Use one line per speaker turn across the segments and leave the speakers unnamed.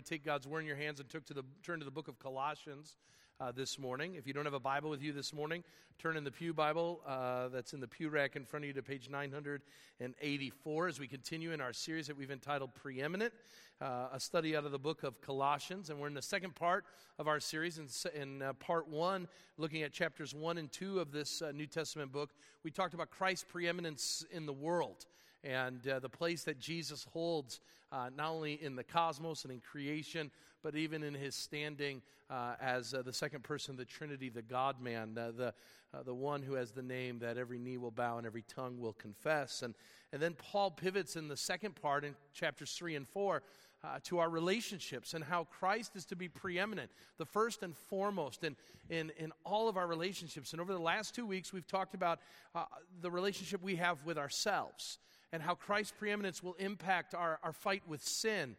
to take God's word in your hands and took to the, turn to the book of Colossians uh, this morning. If you don't have a Bible with you this morning, turn in the Pew Bible uh, that's in the pew rack in front of you to page 984 as we continue in our series that we've entitled Preeminent, uh, a study out of the book of Colossians. And we're in the second part of our series. In, in uh, part one, looking at chapters one and two of this uh, New Testament book, we talked about Christ's preeminence in the world and uh, the place that Jesus holds, uh, not only in the cosmos and in creation, but even in his standing uh, as uh, the second person of the Trinity, the God man, the, uh, the one who has the name that every knee will bow and every tongue will confess. And, and then Paul pivots in the second part in chapters 3 and 4 uh, to our relationships and how Christ is to be preeminent, the first and foremost in, in, in all of our relationships. And over the last two weeks, we've talked about the relationship we have with ourselves and how Christ's preeminence will impact our, our fight with sin.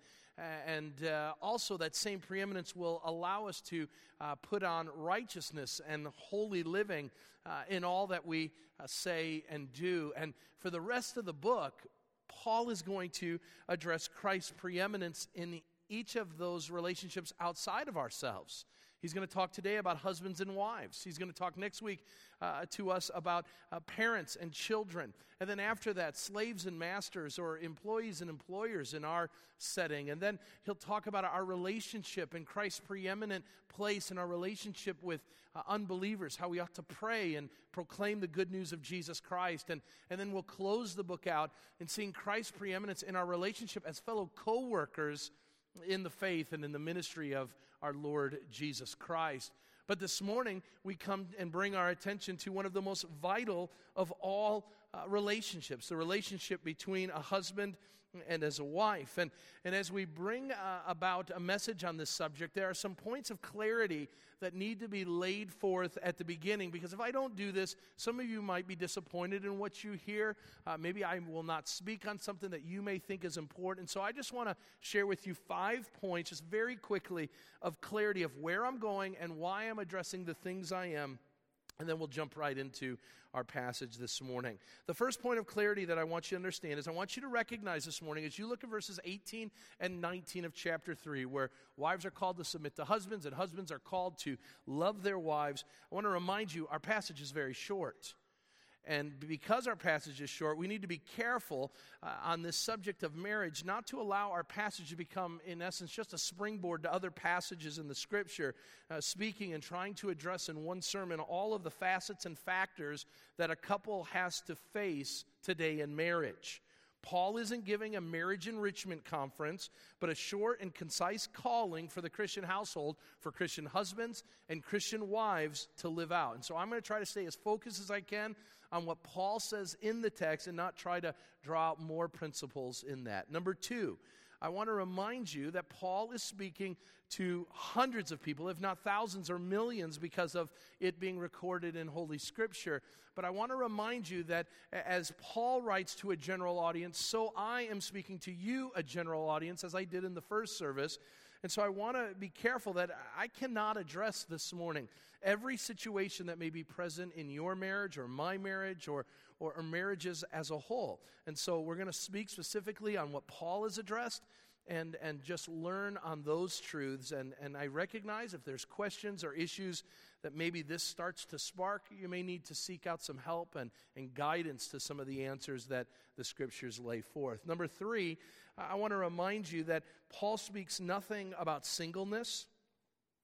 And uh, also, that same preeminence will allow us to uh, put on righteousness and holy living uh, in all that we uh, say and do. And for the rest of the book, Paul is going to address Christ's preeminence in each of those relationships outside of ourselves. He's going to talk today about husbands and wives. He's going to talk next week uh, to us about uh, parents and children. And then after that, slaves and masters, or employees and employers in our setting. And then he'll talk about our relationship and Christ's preeminent place in our relationship with uh, unbelievers, how we ought to pray and proclaim the good news of Jesus Christ. And, and then we'll close the book out in seeing Christ's preeminence in our relationship as fellow co workers in the faith and in the ministry of our Lord Jesus Christ. But this morning, we come and bring our attention to one of the most vital of all uh, relationships the relationship between a husband and as a wife. And, and as we bring uh, about a message on this subject, there are some points of clarity that need to be laid forth at the beginning. Because if I don't do this, some of you might be disappointed in what you hear. Uh, maybe I will not speak on something that you may think is important. So I just want to share with you five points, just very quickly, of clarity of where I'm going and why I'm addressing the things I am. And then we'll jump right into our passage this morning. The first point of clarity that I want you to understand is I want you to recognize this morning as you look at verses 18 and 19 of chapter 3, where wives are called to submit to husbands and husbands are called to love their wives. I want to remind you our passage is very short. And because our passage is short, we need to be careful uh, on this subject of marriage not to allow our passage to become, in essence, just a springboard to other passages in the scripture, uh, speaking and trying to address in one sermon all of the facets and factors that a couple has to face today in marriage. Paul isn't giving a marriage enrichment conference, but a short and concise calling for the Christian household, for Christian husbands and Christian wives to live out. And so I'm going to try to stay as focused as I can on what Paul says in the text and not try to draw out more principles in that. Number two, I want to remind you that Paul is speaking to hundreds of people, if not thousands or millions, because of it being recorded in Holy Scripture. But I want to remind you that as Paul writes to a general audience, so I am speaking to you, a general audience, as I did in the first service. And so I want to be careful that I cannot address this morning every situation that may be present in your marriage or my marriage or, or, or marriages as a whole. And so we're going to speak specifically on what Paul has addressed and, and just learn on those truths. And, and I recognize if there's questions or issues that maybe this starts to spark, you may need to seek out some help and, and guidance to some of the answers that the scriptures lay forth. Number three, I want to remind you that Paul speaks nothing about singleness,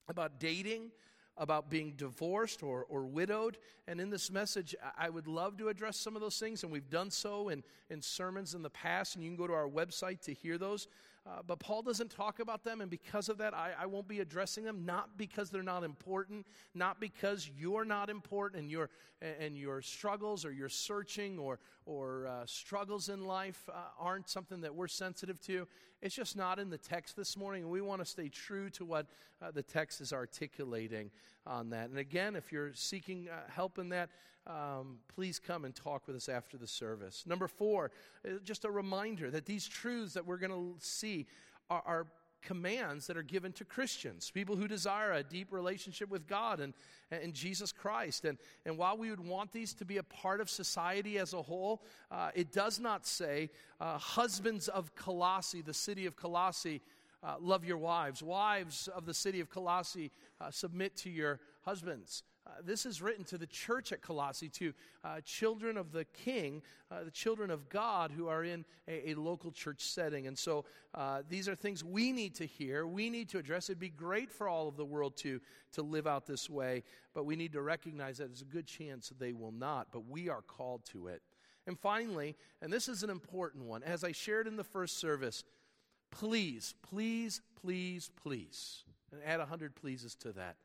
about dating, about being divorced or, or widowed. And in this message, I would love to address some of those things, and we've done so in, in sermons in the past, and you can go to our website to hear those. Uh, but Paul doesn't talk about them, and because of that, I, I, won't be addressing them. Not because they're not important, not because you're not important, and your and your struggles or your searching or or uh, struggles in life uh, aren't something that we're sensitive to. It's just not in the text this morning, and we want to stay true to what uh, the text is articulating on that. And again, if you're seeking uh, help in that, um, please come and talk with us after the service. Number four, uh, just a reminder that these truths that we're going to see are, are commands that are given to Christians, people who desire a deep relationship with God and, and Jesus Christ. And, and while we would want these to be a part of society as a whole, uh, it does not say, uh, husbands of Colossae, the city of Colossae, uh, love your wives. Wives of the city of Colossae, uh, submit to your husbands. Uh, this is written to the church at Colossae, to uh, children of the king, uh, the children of God who are in a, a local church setting. And so uh, these are things we need to hear, we need to address. It'd be great for all of the world to, to live out this way, but we need to recognize that there's a good chance they will not, but we are called to it. And finally, and this is an important one, as I shared in the first service, please, please, please, please, and add a hundred pleases to that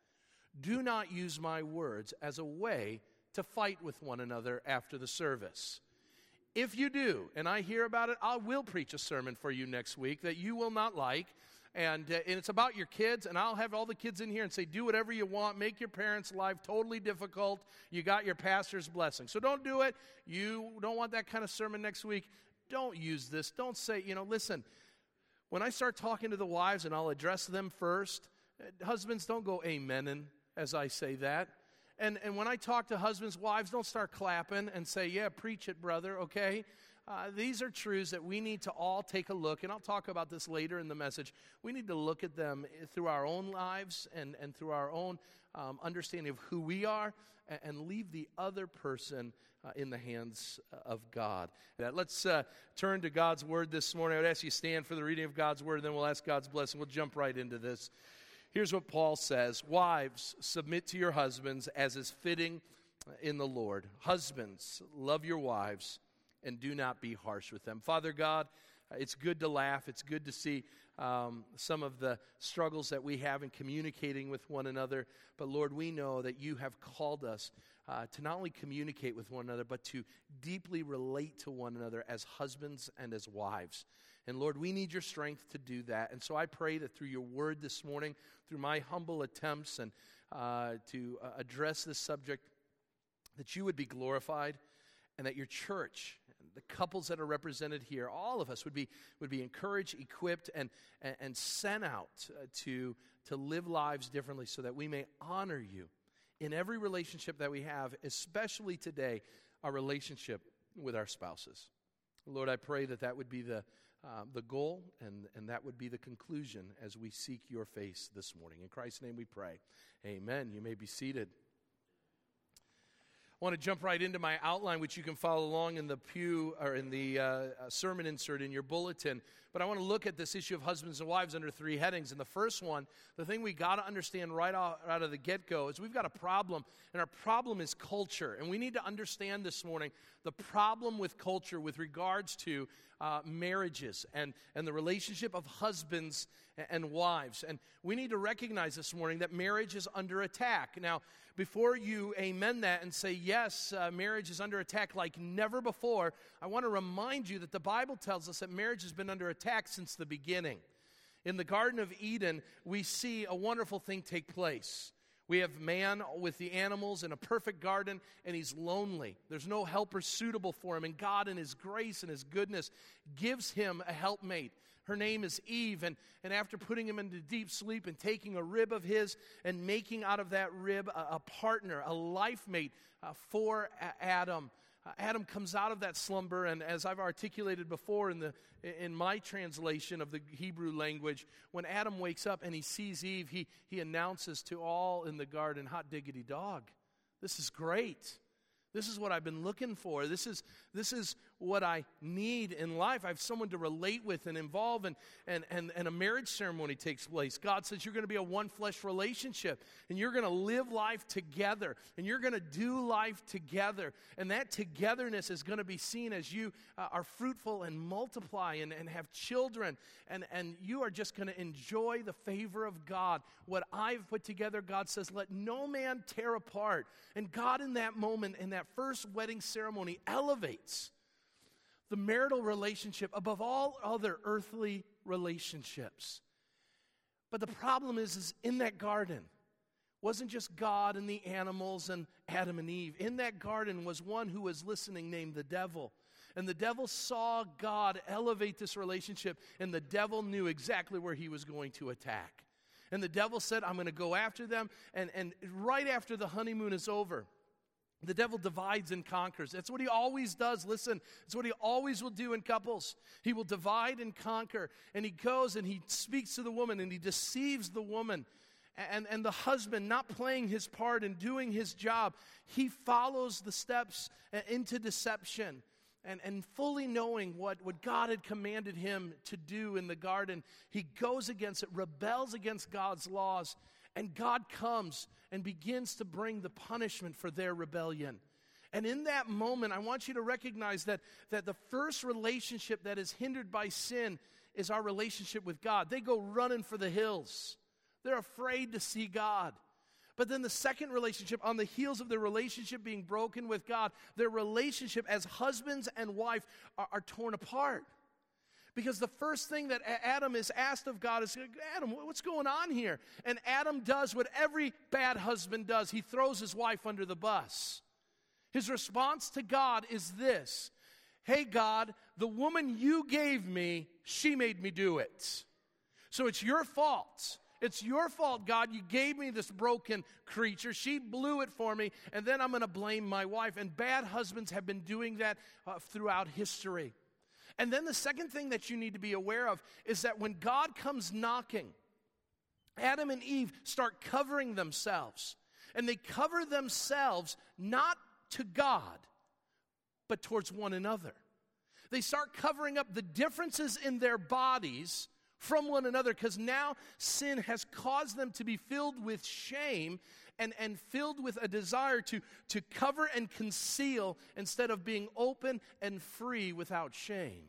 do not use my words as a way to fight with one another after the service. If you do, and I hear about it, I will preach a sermon for you next week that you will not like. And, uh, and it's about your kids, and I'll have all the kids in here and say, do whatever you want, make your parents' life totally difficult. You got your pastor's blessing. So don't do it. You don't want that kind of sermon next week. Don't use this. Don't say, you know, listen, when I start talking to the wives and I'll address them first, uh, husbands don't go amen as I say that. And, and when I talk to husbands, wives, don't start clapping and say, Yeah, preach it, brother, okay? Uh, these are truths that we need to all take a look, and I'll talk about this later in the message. We need to look at them through our own lives and, and through our own um, understanding of who we are and, and leave the other person uh, in the hands of God. let's uh, turn to God's Word this morning. I would ask you stand for the reading of God's Word, and then we'll ask God's blessing. We'll jump right into this. Here's what Paul says Wives, submit to your husbands as is fitting in the Lord. Husbands, love your wives and do not be harsh with them. Father God, it's good to laugh. It's good to see um, some of the struggles that we have in communicating with one another. But Lord, we know that you have called us uh, to not only communicate with one another, but to deeply relate to one another as husbands and as wives. And Lord, we need your strength to do that. And so I pray that through your word this morning, through my humble attempts and uh, to uh, address this subject, that you would be glorified and that your church, the couples that are represented here, all of us would be, would be encouraged, equipped, and, and, and sent out uh, to, to live lives differently so that we may honor you in every relationship that we have, especially today, our relationship with our spouses. Lord, I pray that that would be the, uh, the goal, and, and that would be the conclusion as we seek your face this morning. In Christ's name we pray. Amen. You may be seated. Want to jump right into my outline, which you can follow along in the pew or in the uh, uh, sermon insert in your bulletin. But I want to look at this issue of husbands and wives under three headings. And the first one, the thing we got to understand right out, out of the get go is we've got a problem, and our problem is culture. And we need to understand this morning the problem with culture with regards to uh, marriages and, and the relationship of husbands and wives. And we need to recognize this morning that marriage is under attack. Now, before you amen that and say, yes, uh, marriage is under attack like never before, I want to remind you that the Bible tells us that marriage has been under attack since the beginning. In the Garden of Eden, we see a wonderful thing take place. We have man with the animals in a perfect garden, and he's lonely. There's no helper suitable for him, and God, in his grace and his goodness, gives him a helpmate. Her name is Eve. And, and after putting him into deep sleep and taking a rib of his and making out of that rib a, a partner, a life mate uh, for Adam, uh, Adam comes out of that slumber, and as I've articulated before in, the, in my translation of the Hebrew language, when Adam wakes up and he sees Eve, he, he announces to all in the garden, Hot diggity dog, this is great. This is what I've been looking for. This is, this is what I need in life. I have someone to relate with and involve, and, and, and, and a marriage ceremony takes place. God says you're going to be a one flesh relationship, and you're going to live life together, and you're going to do life together. And that togetherness is going to be seen as you uh, are fruitful and multiply and, and have children, and, and you are just going to enjoy the favor of God. What I've put together, God says, let no man tear apart. And God, in that moment, in that first wedding ceremony elevates the marital relationship above all other earthly relationships. But the problem is, is in that garden wasn't just God and the animals and Adam and Eve. In that garden was one who was listening named the devil. And the devil saw God elevate this relationship, and the devil knew exactly where he was going to attack. And the devil said, I'm going to go after them. And, and right after the honeymoon is over, The devil divides and conquers. That's what he always does. Listen, it's what he always will do in couples. He will divide and conquer. And he goes and he speaks to the woman and he deceives the woman. And, and the husband, not playing his part and doing his job, he follows the steps uh, into deception. And, and fully knowing what, what God had commanded him to do in the garden, he goes against it, rebels against God's laws, and God comes and begins to bring the punishment for their rebellion. And in that moment, I want you to recognize that, that the first relationship that is hindered by sin is our relationship with God. They go running for the hills, they're afraid to see God. But then the second relationship, on the heels of their relationship being broken with God, their relationship as husbands and wife are, are torn apart. Because the first thing that Adam is asked of God is, Adam, what's going on here? And Adam does what every bad husband does he throws his wife under the bus. His response to God is this Hey, God, the woman you gave me, she made me do it. So it's your fault. It's your fault, God. You gave me this broken creature. She blew it for me, and then I'm going to blame my wife. And bad husbands have been doing that uh, throughout history. And then the second thing that you need to be aware of is that when God comes knocking, Adam and Eve start covering themselves. And they cover themselves not to God, but towards one another. They start covering up the differences in their bodies from one another because now sin has caused them to be filled with shame and, and filled with a desire to, to cover and conceal instead of being open and free without shame.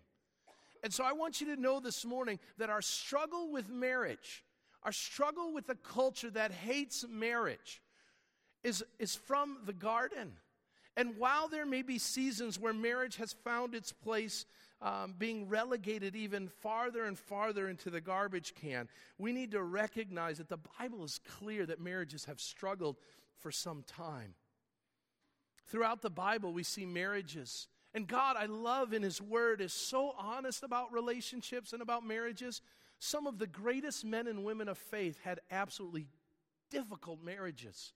And so I want you to know this morning that our struggle with marriage, our struggle with a culture that hates marriage, is, is from the garden. And while there may be seasons where marriage has found its place um, being relegated even farther and farther into the garbage can, we need to recognize that the Bible is clear that marriages have struggled for some time. Throughout the Bible, we see marriages. And God, I love in His Word, is so honest about relationships and about marriages. Some of the greatest men and women of faith had absolutely difficult marriages.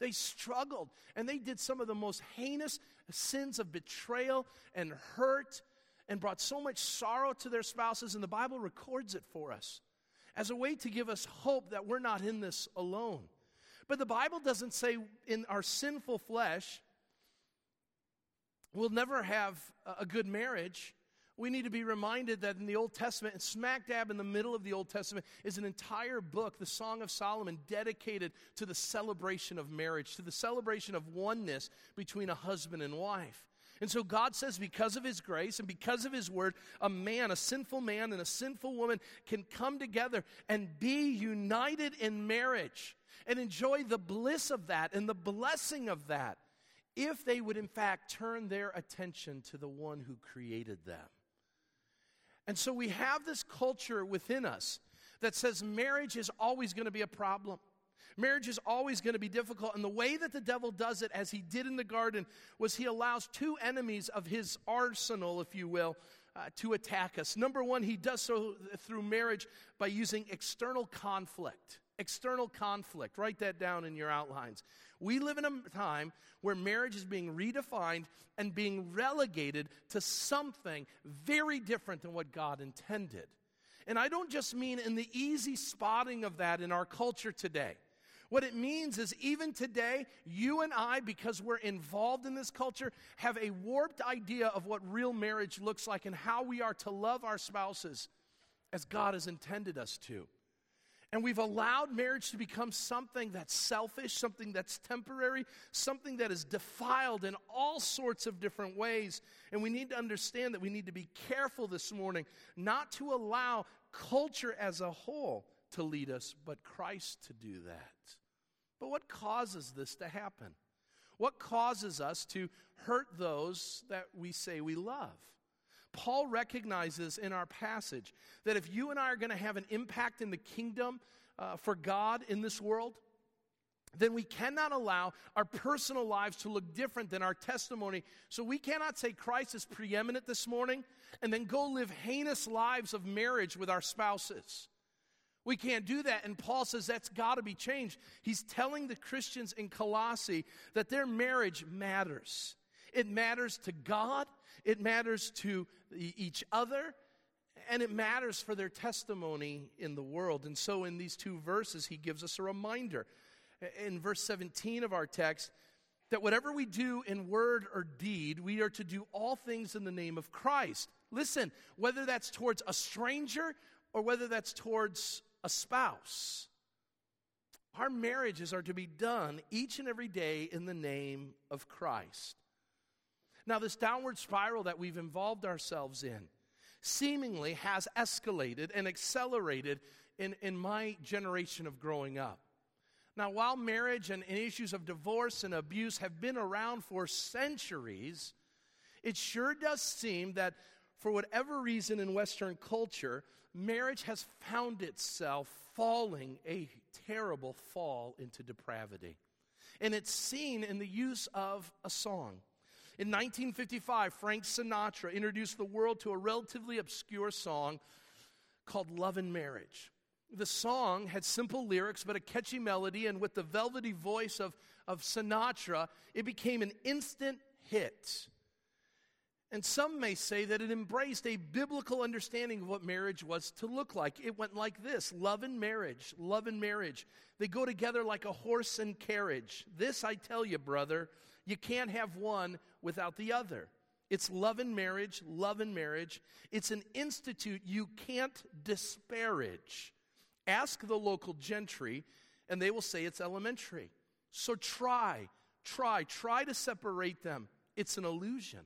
They struggled and they did some of the most heinous sins of betrayal and hurt and brought so much sorrow to their spouses, and the Bible records it for us as a way to give us hope that we're not in this alone. But the Bible doesn't say in our sinful flesh, we'll never have a good marriage. We need to be reminded that in the Old Testament, and smack dab in the middle of the Old Testament, is an entire book, the Song of Solomon, dedicated to the celebration of marriage, to the celebration of oneness between a husband and wife. And so God says, because of His grace and because of His word, a man, a sinful man, and a sinful woman can come together and be united in marriage and enjoy the bliss of that and the blessing of that if they would, in fact, turn their attention to the one who created them. And so we have this culture within us that says marriage is always going to be a problem. Marriage is always going to be difficult. And the way that the devil does it, as he did in the garden, was he allows two enemies of his arsenal, if you will, uh, to attack us. Number one, he does so through marriage by using external conflict. External conflict. Write that down in your outlines. We live in a time where marriage is being redefined and being relegated to something very different than what God intended. And I don't just mean in the easy spotting of that in our culture today. What it means is, even today, you and I, because we're involved in this culture, have a warped idea of what real marriage looks like and how we are to love our spouses as God has intended us to. And we've allowed marriage to become something that's selfish, something that's temporary, something that is defiled in all sorts of different ways. And we need to understand that we need to be careful this morning not to allow culture as a whole to lead us, but Christ to do that. But what causes this to happen? What causes us to hurt those that we say we love? Paul recognizes in our passage that if you and I are going to have an impact in the kingdom uh, for God in this world, then we cannot allow our personal lives to look different than our testimony. So we cannot say Christ is preeminent this morning and then go live heinous lives of marriage with our spouses. We can't do that. And Paul says that's got to be changed. He's telling the Christians in Colossae that their marriage matters. It matters to God, it matters to each other, and it matters for their testimony in the world. And so, in these two verses, he gives us a reminder. In verse 17 of our text, that whatever we do in word or deed, we are to do all things in the name of Christ. Listen, whether that's towards a stranger or whether that's towards a spouse, our marriages are to be done each and every day in the name of Christ. Now, this downward spiral that we've involved ourselves in seemingly has escalated and accelerated in, in my generation of growing up. Now, while marriage and, and issues of divorce and abuse have been around for centuries, it sure does seem that for whatever reason in Western culture, marriage has found itself falling a terrible fall into depravity. And it's seen in the use of a song. In 1955, Frank Sinatra introduced the world to a relatively obscure song called Love and Marriage. The song had simple lyrics but a catchy melody, and with the velvety voice of, of Sinatra, it became an instant hit. And some may say that it embraced a biblical understanding of what marriage was to look like. It went like this love and marriage, love and marriage. They go together like a horse and carriage. This I tell you, brother, you can't have one without the other. It's love and marriage, love and marriage. It's an institute you can't disparage. Ask the local gentry, and they will say it's elementary. So try, try, try to separate them. It's an illusion.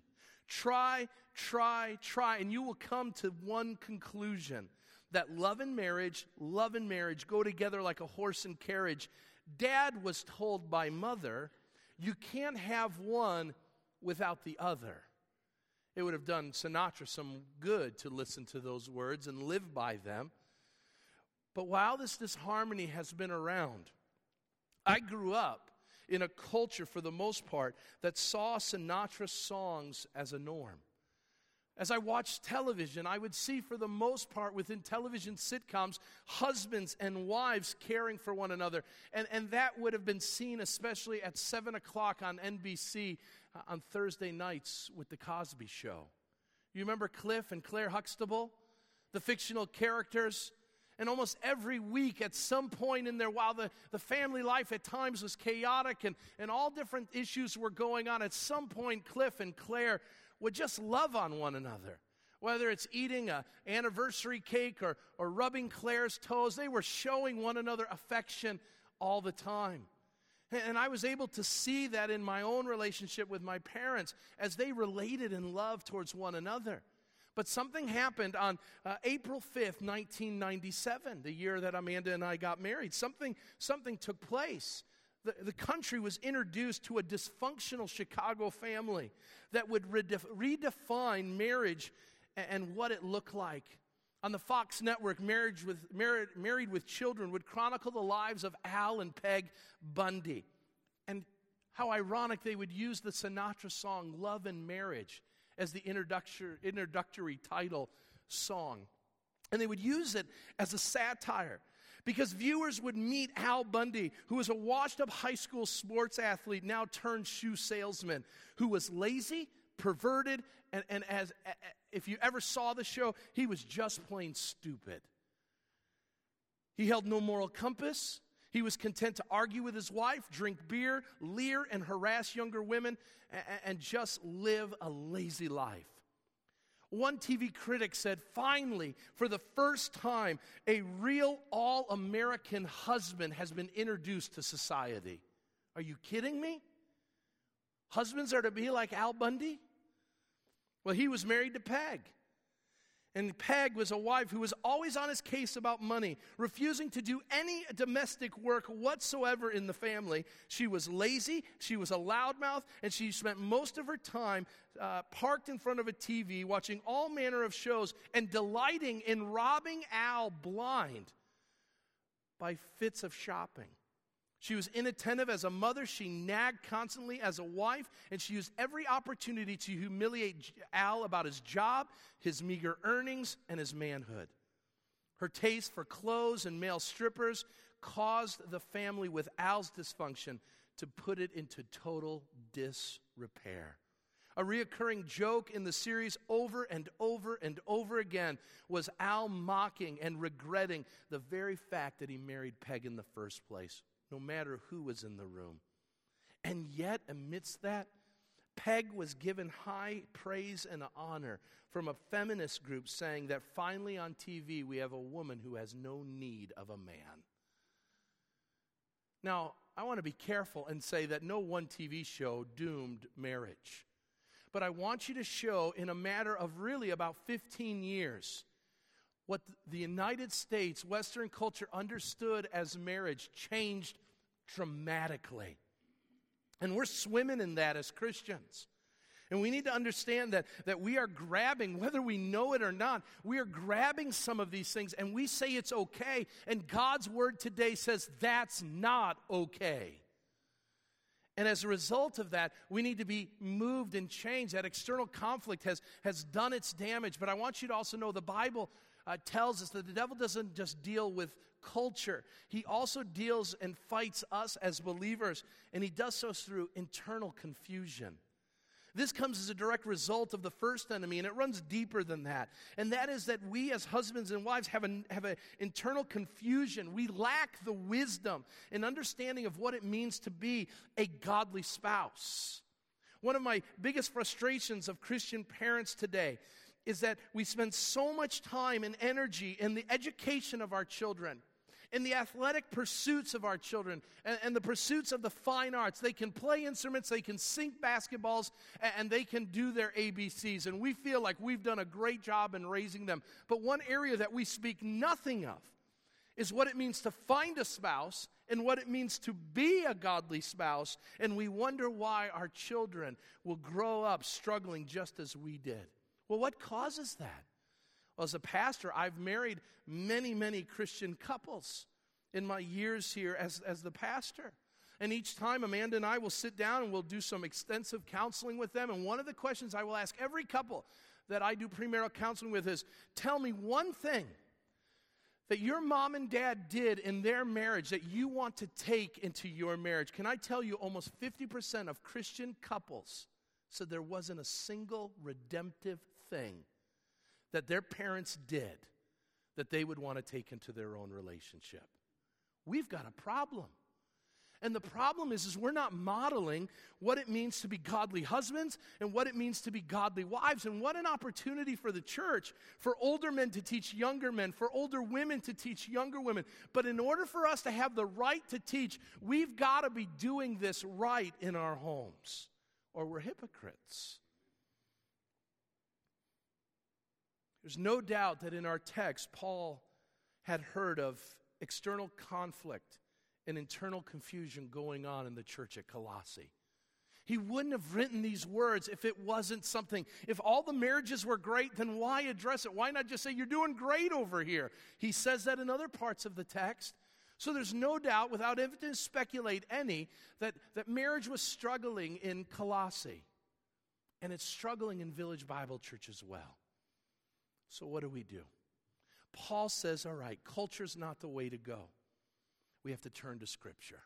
Try, try, try, and you will come to one conclusion that love and marriage, love and marriage go together like a horse and carriage. Dad was told by mother, you can't have one without the other. It would have done Sinatra some good to listen to those words and live by them. But while this disharmony has been around, I grew up in a culture, for the most part, that saw Sinatra songs as a norm. As I watched television, I would see, for the most part, within television sitcoms, husbands and wives caring for one another. And, and that would have been seen especially at 7 o'clock on NBC uh, on Thursday nights with The Cosby Show. You remember Cliff and Clair Huxtable? The fictional characters and almost every week at some point in there, while the, the family life at times was chaotic and, and all different issues were going on, at some point, Cliff and Clair would just love on one another. Whether it's eating an anniversary cake or, or rubbing Clair's toes, they were showing one another affection all the time. And I was able to see that in my own relationship with my parents as they related in love towards one another. But something happened on uh, April 5th, 1997, the year that Amanda and I got married. Something, something took place. The, the country was introduced to a dysfunctional Chicago family that would redef- redefine marriage and, and what it looked like. On the Fox network, Marriage with, Married, Married with Children would chronicle the lives of Al and Peg Bundy. And how ironic they would use the Sinatra song Love and Marriage as the introductory, introductory title song. And they would use it as a satire because viewers would meet Al Bundy, who was a washed up high school sports athlete, now turned shoe salesman, who was lazy, perverted, and, and as if you ever saw the show, he was just plain stupid. He held no moral compass. He was content to argue with his wife, drink beer, leer and harass younger women, and just live a lazy life. One TV critic said, finally, for the first time, a real all American husband has been introduced to society. Are you kidding me? Husbands are to be like Al Bundy? Well, he was married to Peg. And Peg was a wife who was always on his case about money, refusing to do any domestic work whatsoever in the family. She was lazy, she was a loudmouth, and she spent most of her time uh, parked in front of a TV watching all manner of shows and delighting in robbing Al blind by fits of shopping. She was inattentive as a mother. She nagged constantly as a wife, and she used every opportunity to humiliate Al about his job, his meager earnings, and his manhood. Her taste for clothes and male strippers caused the family with Al's dysfunction to put it into total disrepair. A reoccurring joke in the series over and over and over again was Al mocking and regretting the very fact that he married Peg in the first place, no matter who was in the room. And yet, amidst that, Peg was given high praise and honor from a feminist group saying that finally on TV we have a woman who has no need of a man. Now, I want to be careful and say that no one TV show doomed marriage. But I want you to show, in a matter of really about 15 years, what the United States, Western culture understood as marriage changed dramatically. And we're swimming in that as Christians. And we need to understand that, that we are grabbing, whether we know it or not, we are grabbing some of these things and we say it's okay. And God's word today says that's not okay. And as a result of that, we need to be moved and changed. That external conflict has, has done its damage. But I want you to also know the Bible uh, tells us that the devil doesn't just deal with culture, he also deals and fights us as believers. And he does so through internal confusion. This comes as a direct result of the first enemy, and it runs deeper than that. And that is that we, as husbands and wives, have an have a internal confusion. We lack the wisdom and understanding of what it means to be a godly spouse. One of my biggest frustrations of Christian parents today is that we spend so much time and energy in the education of our children in the athletic pursuits of our children and, and, the pursuits of the fine arts. They can play instruments, they can sink basketballs, and, and they can do their ABCs. And we feel like we've done a great job in raising them. But one area that we speak nothing of is what it means to find a spouse and what it means to be a godly spouse. And we wonder why our children will grow up struggling just as we did. Well, what causes that? Well, as a pastor, I've married many, many Christian couples in my years here as, as the pastor. And each time, Amanda and I will sit down and we'll do some extensive counseling with them. And one of the questions I will ask every couple that I do premarital counseling with is tell me one thing that your mom and dad did in their marriage that you want to take into your marriage. Can I tell you, almost 50% of Christian couples said there wasn't a single redemptive thing that their parents did that they would want to take into their own relationship. We've got a problem. And the problem is, is we're not modeling what it means to be godly husbands and what it means to be godly wives. And what an opportunity for the church, for older men to teach younger men, for older women to teach younger women. But in order for us to have the right to teach, we've got to be doing this right in our homes, or we're hypocrites. There's no doubt that in our text, Paul had heard of external conflict and internal confusion going on in the church at Colossae. He wouldn't have written these words if it wasn't something. If all the marriages were great, then why address it? Why not just say, You're doing great over here? He says that in other parts of the text. So there's no doubt, without even to speculate any, that, that marriage was struggling in Colossae. And it's struggling in Village Bible Church as well. So, what do we do? Paul says, all right, culture's not the way to go. We have to turn to Scripture.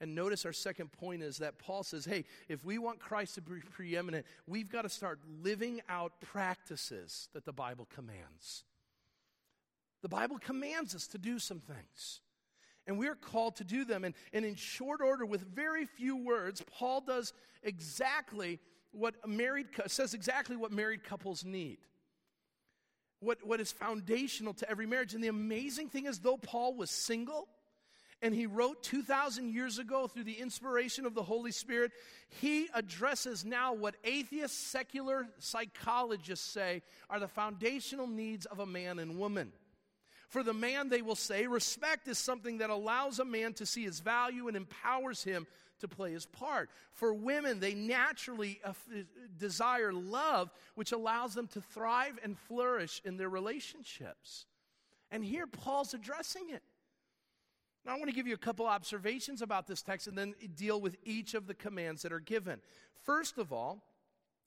And notice our second point is that Paul says, hey, if we want Christ to be preeminent, we've got to start living out practices that the Bible commands. The Bible commands us to do some things. And we're called to do them. And, and in short order, with very few words, Paul does exactly what married says exactly what married couples need what, what is foundational to every marriage. And the amazing thing is, though Paul was single, and he wrote 2,000 years ago through the inspiration of the Holy Spirit, he addresses now what atheist secular psychologists say are the foundational needs of a man and woman. For the man, they will say, respect is something that allows a man to see his value and empowers him to play his part. For women, they naturally uh, desire love, which allows them to thrive and flourish in their relationships. And here, Paul's addressing it. Now, I want to give you a couple observations about this text and then deal with each of the commands that are given. First of all,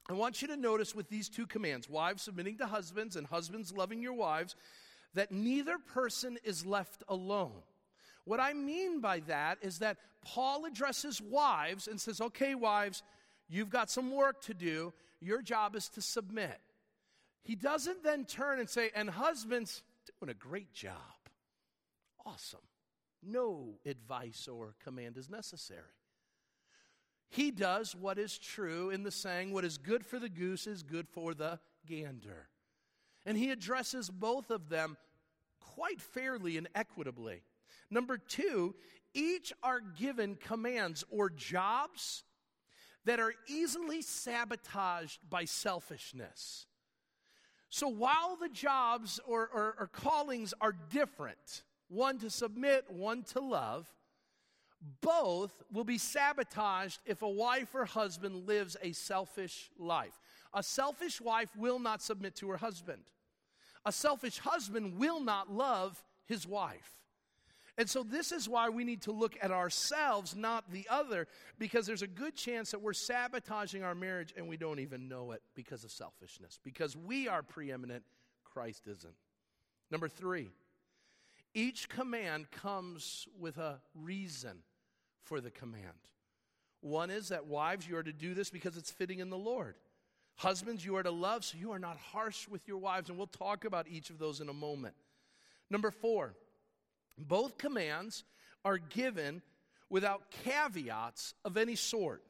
I want you to notice with these two commands wives submitting to husbands and husbands loving your wives that neither person is left alone. What I mean by that is that Paul addresses wives and says, okay, wives, you've got some work to do. Your job is to submit. He doesn't then turn and say, and husbands, doing a great job. Awesome. No advice or command is necessary. He does what is true in the saying, what is good for the goose is good for the gander. And he addresses both of them quite fairly and equitably. Number two, each are given commands or jobs that are easily sabotaged by selfishness. So while the jobs or, or, or, callings are different, one to submit, one to love, both will be sabotaged if a wife or husband lives a selfish life. A selfish wife will not submit to her husband. A selfish husband will not love his wife. And so, this is why we need to look at ourselves, not the other, because there's a good chance that we're sabotaging our marriage and we don't even know it because of selfishness. Because we are preeminent, Christ isn't. Number three, each command comes with a reason for the command. One is that wives, you are to do this because it's fitting in the Lord. Husbands, you are to love, so you are not harsh with your wives. And we'll talk about each of those in a moment. Number four, both commands are given without caveats of any sort.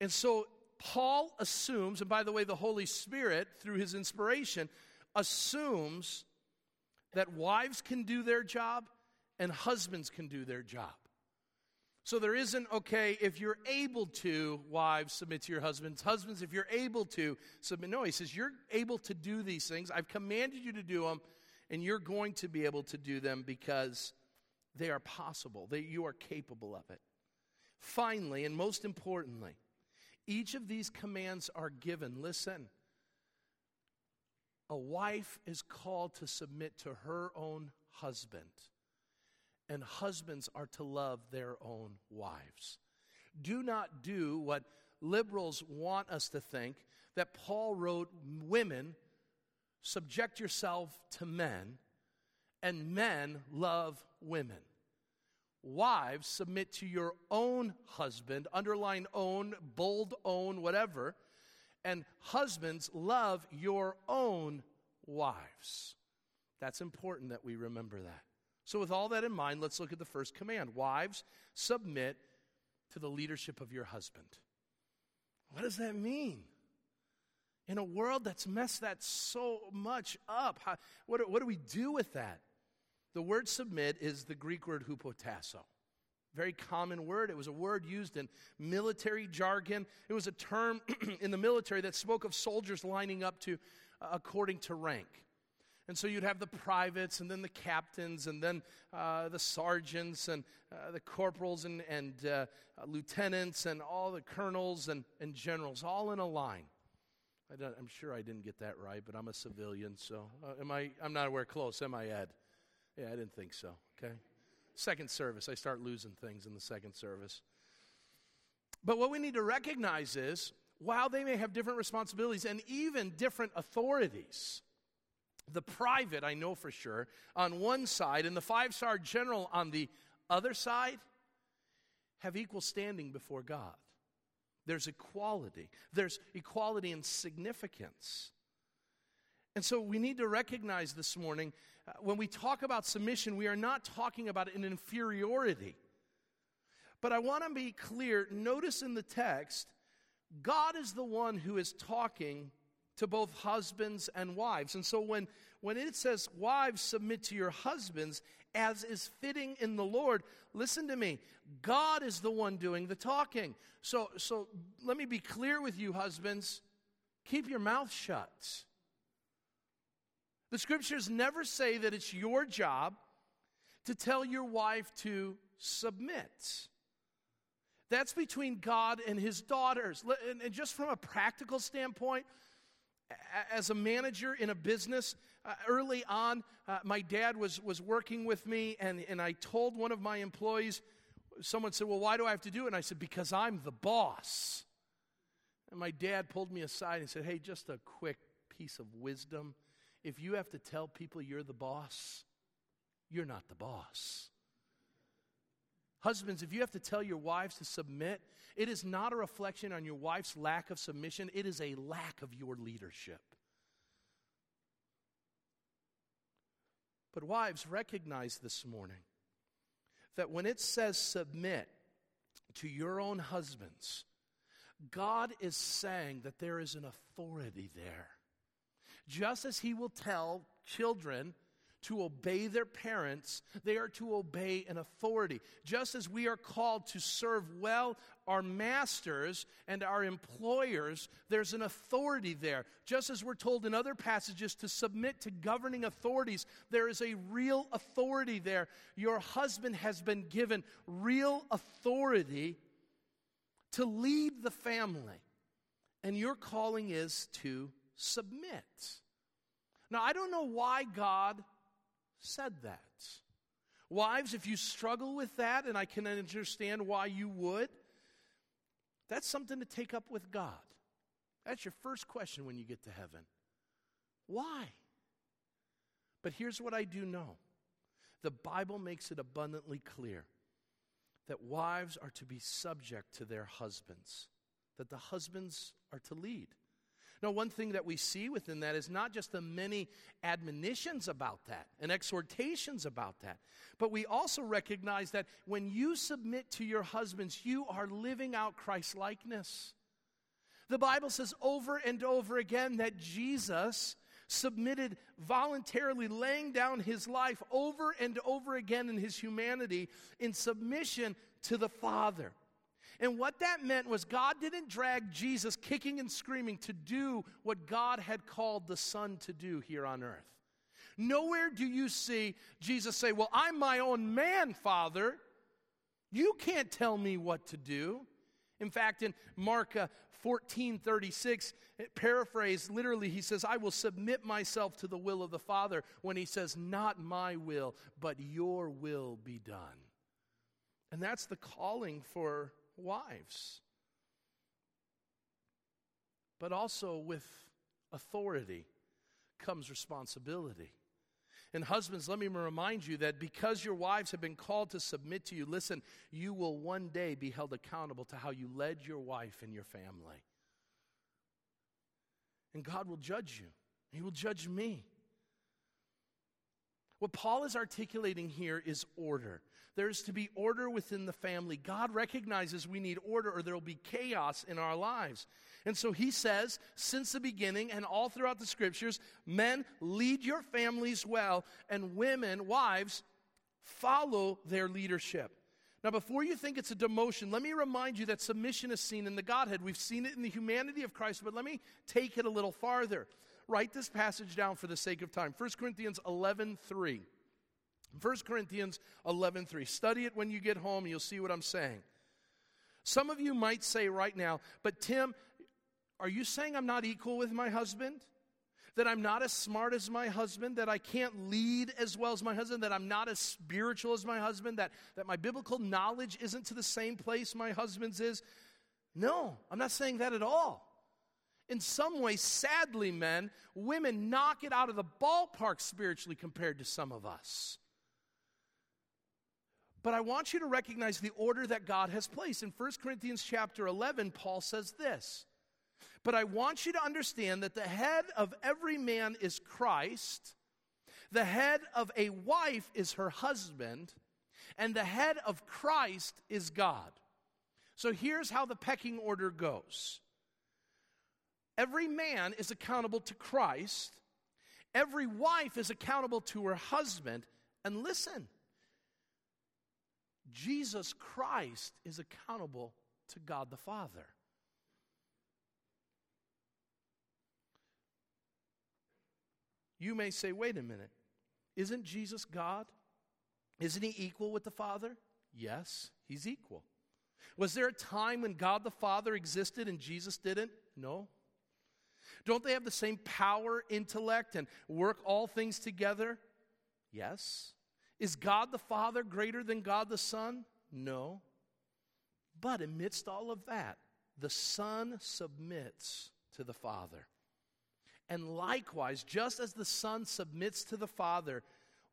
And so Paul assumes, and by the way, the Holy Spirit, through his inspiration, assumes that wives can do their job and husbands can do their job. So there isn't, okay, if you're able to, wives, submit to your husbands. Husbands, if you're able to, submit. No, he says, you're able to do these things. I've commanded you to do them, and you're going to be able to do them because they are possible. That you are capable of it. Finally, and most importantly, each of these commands are given. Listen, a wife is called to submit to her own husband, and husbands are to love their own wives. Do not do what liberals want us to think that Paul wrote women, subject yourself to men, and men love women. Wives, submit to your own husband, underline own, bold own, whatever and husbands, love your own wives. That's important that we remember that. So, with all that in mind, let's look at the first command Wives, submit to the leadership of your husband. What does that mean? In a world that's messed that so much up, how, what, what do we do with that? The word submit is the Greek word hupotasso. Very common word. It was a word used in military jargon. It was a term in the military that spoke of soldiers lining up to uh, according to rank. And so you'd have the privates, and then the captains, and then uh, the sergeants, and uh, the corporals, and, and uh, lieutenants, and all the colonels and, and generals, all in a line. I am sure I didn't get that right, but I'm a civilian, so uh, am I? I'm not aware close, am I, Ed? Yeah, I didn't think so. Okay. Second service, I start losing things in the second service. But what we need to recognize is while they may have different responsibilities and even different authorities, the private, I know for sure, on one side and the five star general on the other side have equal standing before God. There's equality, there's equality in significance. And so we need to recognize this morning uh, when we talk about submission, we are not talking about an inferiority. But I want to be clear notice in the text, God is the one who is talking to both husbands and wives. And so when, when it says, Wives, submit to your husbands, as is fitting in the Lord, listen to me. God is the one doing the talking. So, so let me be clear with you, husbands. Keep your mouth shut. The scriptures never say that it's your job to tell your wife to submit. That's between God and his daughters. And just from a practical standpoint, as a manager in a business, uh, early on, uh, my dad was, was working with me, and, and I told one of my employees, someone said, Well, why do I have to do it? And I said, Because I'm the boss. And my dad pulled me aside and said, Hey, just a quick piece of wisdom if you have to tell people you're the boss, you're not the boss. Husbands, if you have to tell your wives to submit, it is not a reflection on your wife's lack of submission, it is a lack of your leadership. But, wives, recognize this morning that when it says submit to your own husbands, God is saying that there is an authority there. Just as He will tell children to obey their parents, they are to obey an authority. Just as we are called to serve well our masters and our employers, there's an authority there. Just as we're told in other passages to submit to governing authorities, there is a real authority there. Your husband has been given real authority to lead the family, and your calling is to submit. Now, I don't know why God said that. Wives, if you struggle with that, and I can understand why you would, that's something to take up with God. That's your first question when you get to heaven. Why? But here's what I do know the Bible makes it abundantly clear that wives are to be subject to their husbands, that the husbands are to lead. Now, one thing that we see within that is not just the many admonitions about that and exhortations about that, but we also recognize that when you submit to your husbands, you are living out Christ likeness. The Bible says over and over again that Jesus submitted voluntarily, laying down his life over and over again in his humanity in submission to the Father. And what that meant was God didn't drag Jesus kicking and screaming to do what God had called the Son to do here on earth. Nowhere do you see Jesus say, Well, I'm my own man, Father. You can't tell me what to do. In fact, in Mark uh, 14 36, paraphrase, literally, he says, I will submit myself to the will of the Father when he says, Not my will, but your will be done. And that's the calling for wives. But also with authority comes responsibility. And husbands, let me remind you that because your wives have been called to submit to you, listen, you will one day be held accountable to how you led your wife and your family. And God will judge you, He will judge me. What Paul is articulating here is order. There's to be order within the family. God recognizes we need order or there will be chaos in our lives. And so he says, since the beginning and all throughout the scriptures, men, lead your families well, and women, wives, follow their leadership. Now, before you think it's a demotion, let me remind you that submission is seen in the Godhead. We've seen it in the humanity of Christ, but let me take it a little farther. Write this passage down for the sake of time. 1 Corinthians 11 3. 1 Corinthians 11:3. Study it when you get home, you'll see what I'm saying. Some of you might say right now, "But Tim, are you saying I'm not equal with my husband? That I'm not as smart as my husband, that I can't lead as well as my husband, that I'm not as spiritual as my husband, that, that my biblical knowledge isn't to the same place my husband's is?" No, I'm not saying that at all. In some ways, sadly, men, women knock it out of the ballpark spiritually compared to some of us. But I want you to recognize the order that God has placed. In 1 Corinthians chapter 11, Paul says this. But I want you to understand that the head of every man is Christ, the head of a wife is her husband, and the head of Christ is God. So here's how the pecking order goes every man is accountable to Christ, every wife is accountable to her husband. And listen, Jesus Christ is accountable to God the Father. You may say, wait a minute, isn't Jesus God? Isn't he equal with the Father? Yes, he's equal. Was there a time when God the Father existed and Jesus didn't? No. Don't they have the same power, intellect, and work all things together? Yes. Is God the Father greater than God the Son? No. But amidst all of that, the Son submits to the Father. And likewise, just as the Son submits to the Father,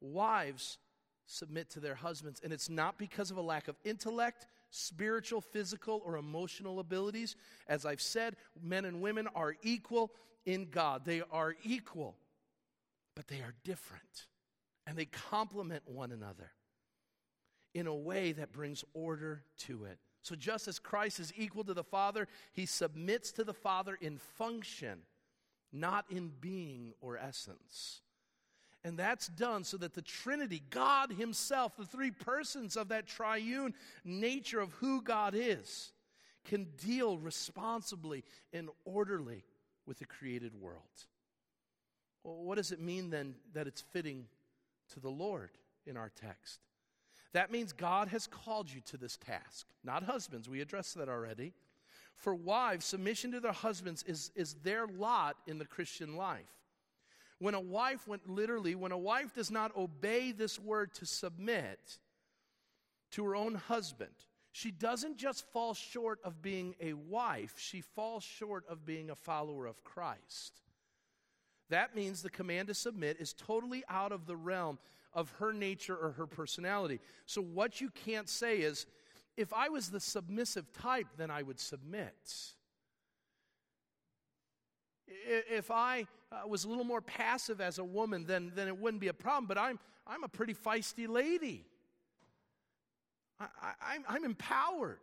wives submit to their husbands. And it's not because of a lack of intellect, spiritual, physical, or emotional abilities. As I've said, men and women are equal in God. They are equal, but they are different. And they complement one another in a way that brings order to it. So, just as Christ is equal to the Father, he submits to the Father in function, not in being or essence. And that's done so that the Trinity, God Himself, the three persons of that triune nature of who God is, can deal responsibly and orderly with the created world. Well, what does it mean then that it's fitting to the Lord in our text? That means God has called you to this task, not husbands. We addressed that already. For wives, submission to their husbands is, is their lot in the Christian life. When a wife, went literally, when a wife does not obey this word to submit to her own husband, she doesn't just fall short of being a wife, she falls short of being a follower of Christ. That means the command to submit is totally out of the realm of her nature or her personality. So, what you can't say is, if I was the submissive type, then I would submit. If I uh, was a little more passive as a woman, then, then it wouldn't be a problem. But I'm, I'm a pretty feisty lady. I, I'm empowered.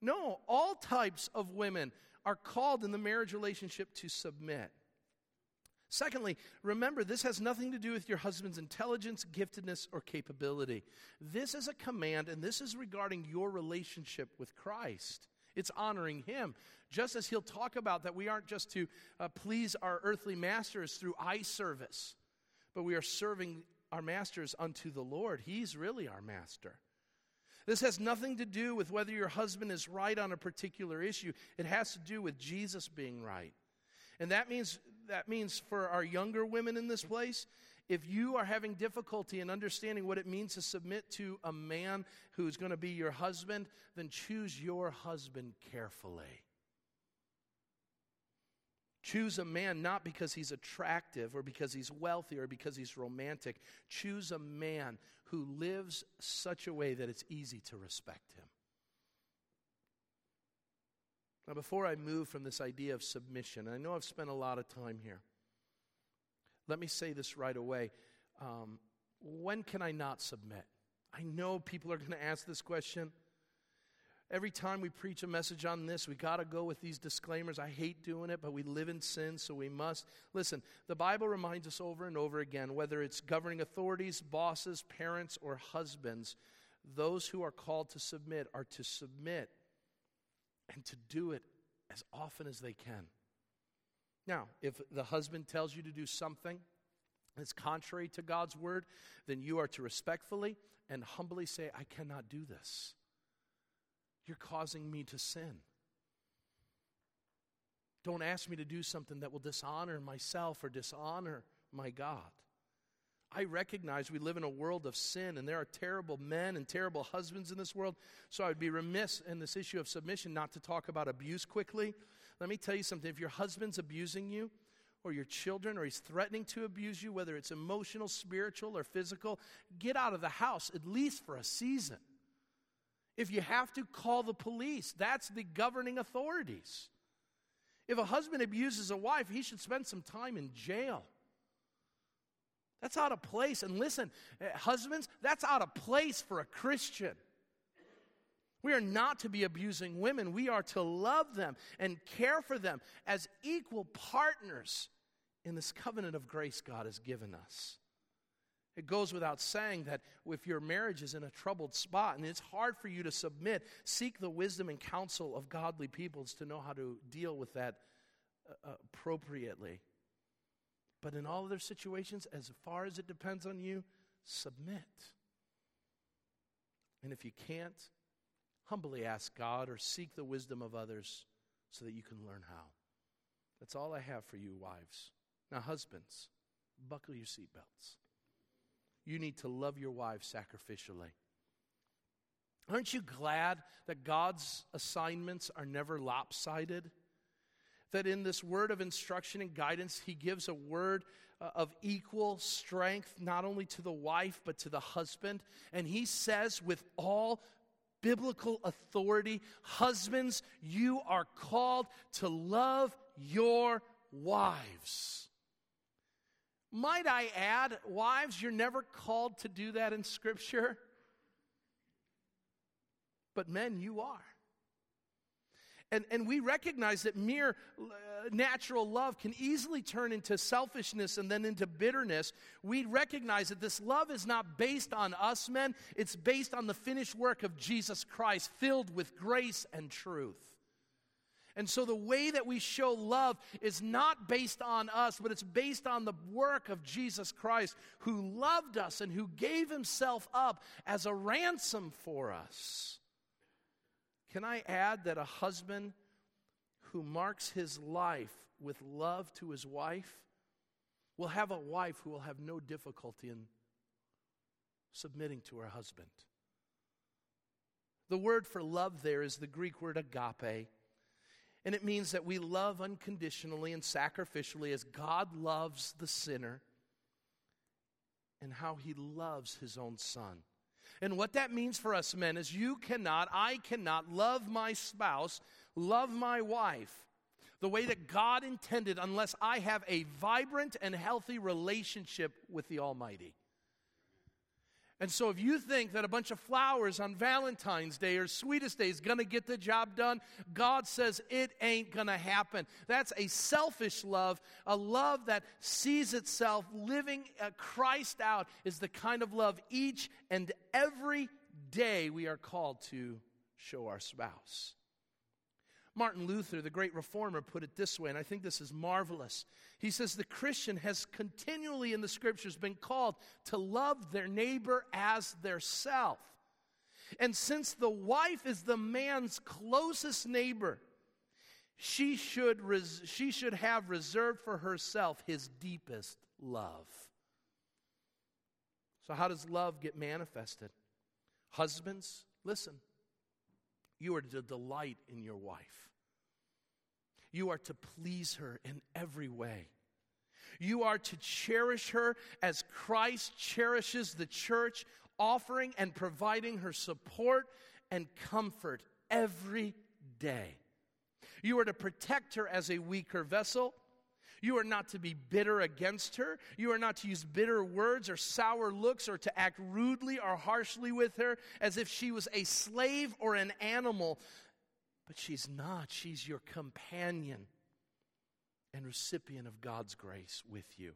No, all types of women are called in the marriage relationship to submit. Secondly, remember, this has nothing to do with your husband's intelligence, giftedness, or capability. This is a command, and this is regarding your relationship with Christ. It's honoring him. Just as he'll talk about that we aren't just to uh, please our earthly masters through eye service, but we are serving our masters unto the Lord. He's really our master. This has nothing to do with whether your husband is right on a particular issue. It has to do with Jesus being right. And that means that means for our younger women in this place, if you are having difficulty in understanding what it means to submit to a man who's going to be your husband, then choose your husband carefully. Choose a man not because he's attractive or because he's wealthy or because he's romantic. Choose a man who lives such a way that it's easy to respect him. Now, before I move from this idea of submission, I know I've spent a lot of time here. Let me say this right away. Um, when can I not submit? I know people are going to ask this question. Every time we preach a message on this, we got to go with these disclaimers. I hate doing it, but we live in sin, so we must. Listen, the Bible reminds us over and over again whether it's governing authorities, bosses, parents, or husbands, those who are called to submit are to submit and to do it as often as they can. Now, if the husband tells you to do something that's contrary to God's word, then you are to respectfully and humbly say, I cannot do this. You're causing me to sin. Don't ask me to do something that will dishonor myself or dishonor my God. I recognize we live in a world of sin and there are terrible men and terrible husbands in this world. So I would be remiss in this issue of submission not to talk about abuse quickly. Let me tell you something. If your husband's abusing you, or your children, or he's threatening to abuse you, whether it's emotional, spiritual, or physical, get out of the house at least for a season. If you have to, call the police. That's the governing authorities. If a husband abuses a wife, he should spend some time in jail. That's out of place. And listen, eh, husbands, that's out of place for a Christian. We are not to be abusing women. We are to love them and care for them as equal partners in this covenant of grace God has given us. It goes without saying that if your marriage is in a troubled spot and it's hard for you to submit, seek the wisdom and counsel of godly peoples to know how to deal with that uh, appropriately. But in all other situations, as far as it depends on you, submit. And if you can't, humbly ask God or seek the wisdom of others so that you can learn how. That's all I have for you, wives. Now, husbands, buckle your seatbelts. You need to love your wives sacrificially. Aren't you glad that God's assignments are never lopsided? That in this word of instruction and guidance, he gives a word uh, of equal strength, not only to the wife, but to the husband. And he says, with all biblical authority, husbands, you are called to love your wives. Might I add, wives, you're never called to do that in Scripture. But men, you are. And, and we recognize that mere uh, natural love can easily turn into selfishness and then into bitterness. We recognize that this love is not based on us men, it's based on the finished work of Jesus Christ, filled with grace and truth. And so the way that we show love is not based on us, but it's based on the work of Jesus Christ, who loved us and who gave himself up as a ransom for us. Can I add that a husband who marks his life with love to his wife will have a wife who will have no difficulty in submitting to her husband? The word for love there is the Greek word agape. And it means that we love unconditionally and sacrificially as God loves the sinner and how he loves his own son. And what that means for us men is you cannot, I cannot love my spouse, love my wife the way that God intended unless I have a vibrant and healthy relationship with the Almighty. And so, if you think that a bunch of flowers on Valentine's Day or Sweetest Day is going to get the job done, God says it ain't going to happen. That's a selfish love, a love that sees itself living uh, Christ out, is the kind of love each and every day we are called to show our spouse. Martin Luther, the great reformer, put it this way, and I think this is marvelous. He says the Christian has continually in the scriptures been called to love their neighbor as their self. And since the wife is the man's closest neighbor, she should, res- she should have reserved for herself his deepest love. So, how does love get manifested? Husbands, listen, you are to delight in your wife. You are to please her in every way. You are to cherish her as Christ cherishes the church, offering and providing her support and comfort every day. You are to protect her as a weaker vessel. You are not to be bitter against her. You are not to use bitter words or sour looks or to act rudely or harshly with her as if she was a slave or an animal but she's not. She's your companion and recipient of God's grace with you.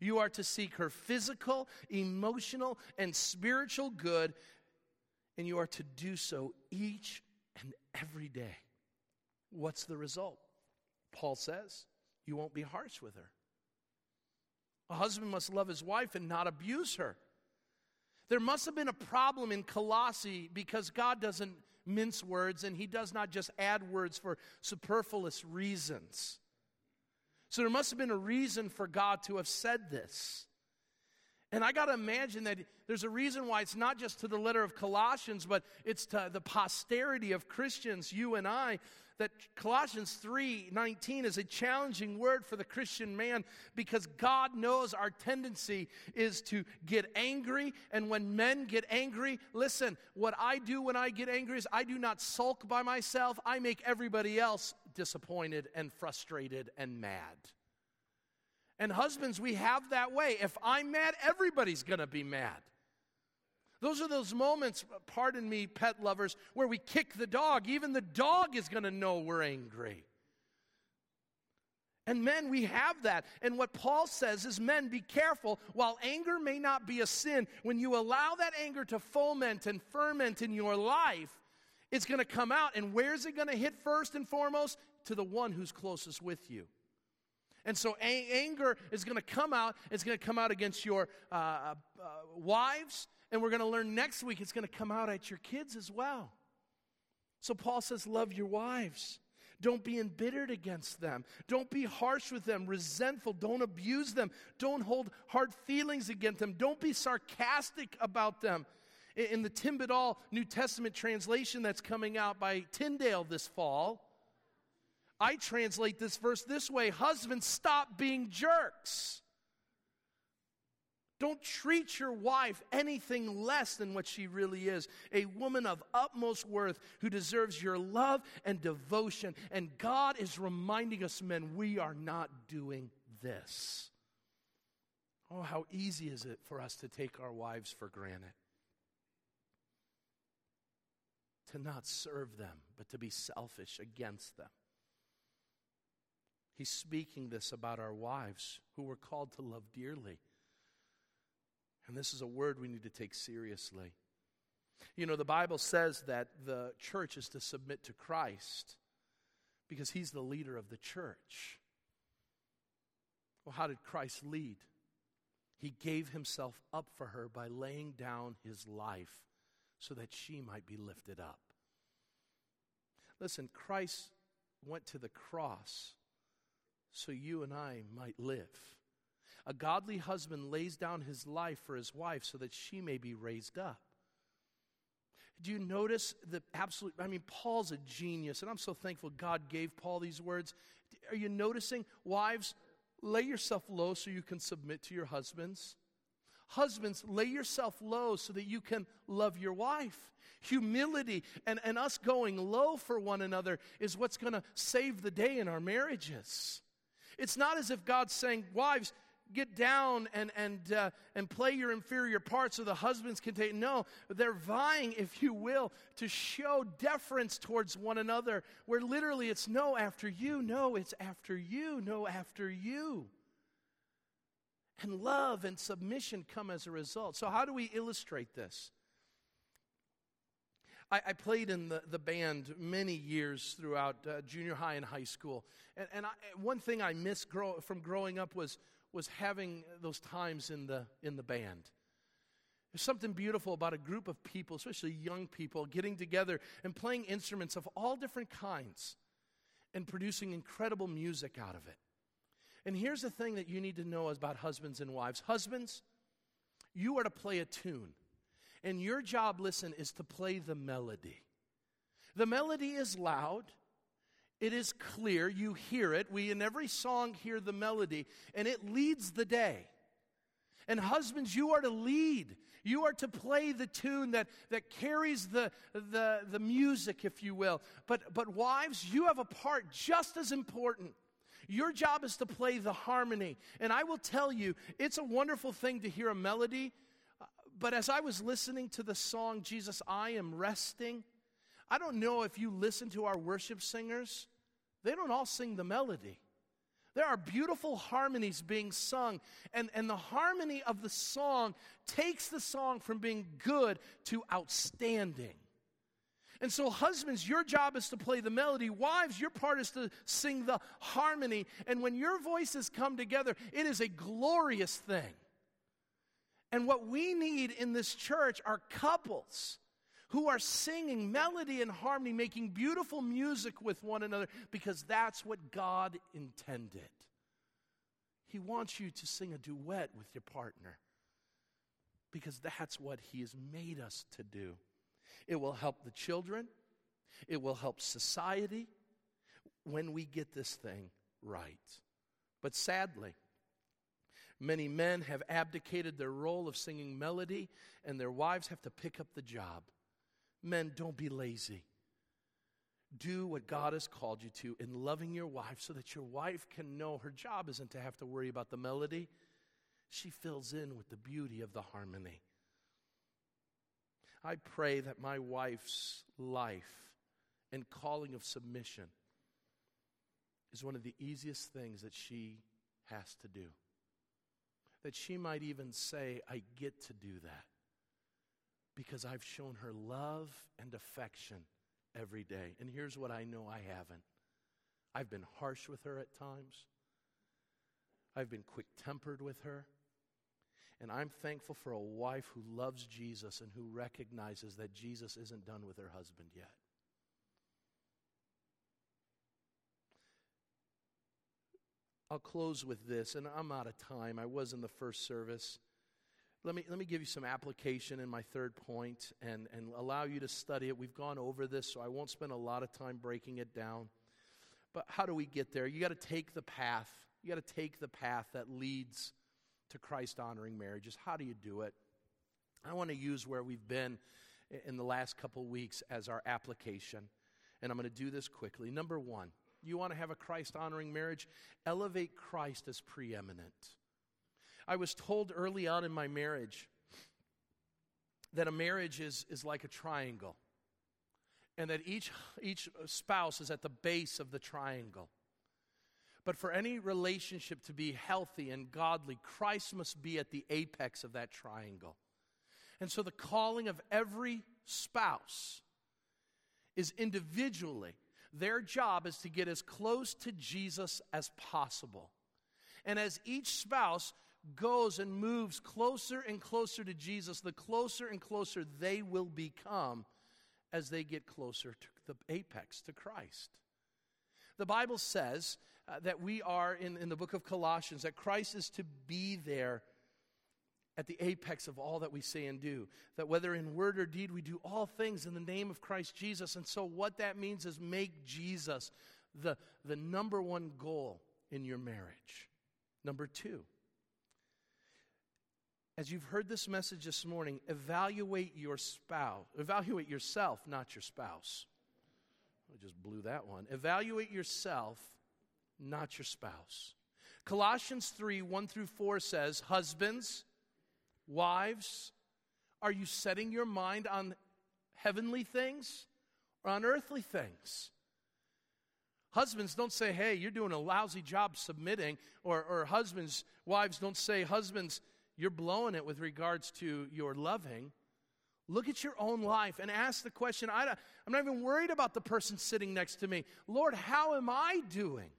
You are to seek her physical, emotional, and spiritual good, and you are to do so each and every day. What's the result? Paul says, You won't be harsh with her. A husband must love his wife and not abuse her. There must have been a problem in Colossae because God doesn't mince words, and he does not just add words for superfluous reasons. So there must have been a reason for God to have said this. And I got to imagine that there's a reason why it's not just to the letter of Colossians, but it's to the posterity of Christians, you and I, that Colossians 3:19 is a challenging word for the Christian man because God knows our tendency is to get angry and when men get angry, listen, what I do when I get angry is I do not sulk by myself, I make everybody else disappointed and frustrated and mad. And husbands, we have that way. If I'm mad, everybody's going to be mad. Those are those moments, pardon me, pet lovers, where we kick the dog. Even the dog is going to know we're angry. And men, we have that. And what Paul says is, men, be careful. While anger may not be a sin, when you allow that anger to foment and ferment in your life, it's going to come out. And where's it going to hit first and foremost? To the one who's closest with you. And so a- anger is going to come out. It's going to come out against your uh, uh, wives. And we're going to learn next week it's going to come out at your kids as well. So Paul says, Love your wives. Don't be embittered against them. Don't be harsh with them, resentful. Don't abuse them. Don't hold hard feelings against them. Don't be sarcastic about them. In the Tim New Testament translation that's coming out by Tyndale this fall, I translate this verse this way Husbands, stop being jerks. Don't treat your wife anything less than what she really is a woman of utmost worth who deserves your love and devotion. And God is reminding us, men, we are not doing this. Oh, how easy is it for us to take our wives for granted? To not serve them, but to be selfish against them. He's speaking this about our wives who we're called to love dearly. And this is a word we need to take seriously. You know, the Bible says that the church is to submit to Christ because he's the leader of the church. Well, how did Christ lead? He gave himself up for her by laying down his life so that she might be lifted up. Listen, Christ went to the cross so you and I might live. A godly husband lays down his life for his wife so that she may be raised up. Do you notice the absolute? I mean, Paul's a genius, and I'm so thankful God gave Paul these words. Are you noticing, wives, lay yourself low so you can submit to your husbands? Husbands, lay yourself low so that you can love your wife. Humility and, and us going low for one another is what's going to save the day in our marriages. It's not as if God's saying, Wives, get down and, and, uh, and play your inferior parts so the husbands can take. No, they're vying, if you will, to show deference towards one another, where literally it's no after you, no, it's after you, no after you. And love and submission come as a result. So, how do we illustrate this? I, I played in the, the band many years throughout uh, junior high and high school. And, and I, one thing I missed grow, from growing up was was having those times in the, in the band. There's something beautiful about a group of people, especially young people, getting together and playing instruments of all different kinds and producing incredible music out of it. And here's the thing that you need to know about husbands and wives. Husbands, you are to play a tune. And your job, listen, is to play the melody. The melody is loud, it is clear. You hear it. We, in every song, hear the melody, and it leads the day. And husbands, you are to lead. You are to play the tune that, that carries the, the, the music, if you will. But, but wives, you have a part just as important. Your job is to play the harmony. And I will tell you, it's a wonderful thing to hear a melody. But as I was listening to the song, Jesus, I am resting, I don't know if you listen to our worship singers, they don't all sing the melody. There are beautiful harmonies being sung, and, and the harmony of the song takes the song from being good to outstanding. And so, husbands, your job is to play the melody. Wives, your part is to sing the harmony. And when your voices come together, it is a glorious thing. And what we need in this church are couples who are singing melody and harmony, making beautiful music with one another, because that's what God intended. He wants you to sing a duet with your partner, because that's what He has made us to do. It will help the children, it will help society when we get this thing right. But sadly, Many men have abdicated their role of singing melody, and their wives have to pick up the job. Men, don't be lazy. Do what God has called you to in loving your wife so that your wife can know her job isn't to have to worry about the melody. She fills in with the beauty of the harmony. I pray that my wife's life and calling of submission is one of the easiest things that she has to do. That she might even say, I get to do that because I've shown her love and affection every day. And here's what I know I haven't I've been harsh with her at times, I've been quick tempered with her. And I'm thankful for a wife who loves Jesus and who recognizes that Jesus isn't done with her husband yet. I'll close with this, and I'm out of time. I was in the first service. Let me, let me give you some application in my third point and, and allow you to study it. We've gone over this, so I won't spend a lot of time breaking it down. But how do we get there? You got to take the path. You got to take the path that leads to Christ honoring marriages. How do you do it? I want to use where we've been in the last couple weeks as our application. And I'm going to do this quickly. Number one, you want to have a Christ honoring marriage? Elevate Christ as preeminent. I was told early on in my marriage that a marriage is, is like a triangle, and that each, each spouse is at the base of the triangle. But for any relationship to be healthy and godly, Christ must be at the apex of that triangle. And so the calling of every spouse is individually, their job is to get as close to Jesus as possible. And as each spouse goes and moves closer and closer to Jesus, the closer and closer they will become as they get closer to the apex, to Christ. The Bible says uh, that we are, in, in the book of Colossians, that Christ is to be there at the apex of all that we say and do. That whether in word or deed, we do all things in the name of Christ Jesus. And so, what that means is make Jesus the, the number one goal in your marriage. Number two, as you've heard this message this morning, evaluate your spouse, evaluate yourself, not your spouse. I just blew that one. Evaluate yourself, not your spouse. Colossians 3 1 through 4 says, Husbands, Wives, are you setting your mind on heavenly things or on earthly things? Husbands don't say, hey, you're doing a lousy job submitting, or, or husbands, wives don't say, husbands, you're blowing it with regards to your loving. Look at your own life and ask the question I, I'm not even worried about the person sitting next to me. Lord, how am I doing?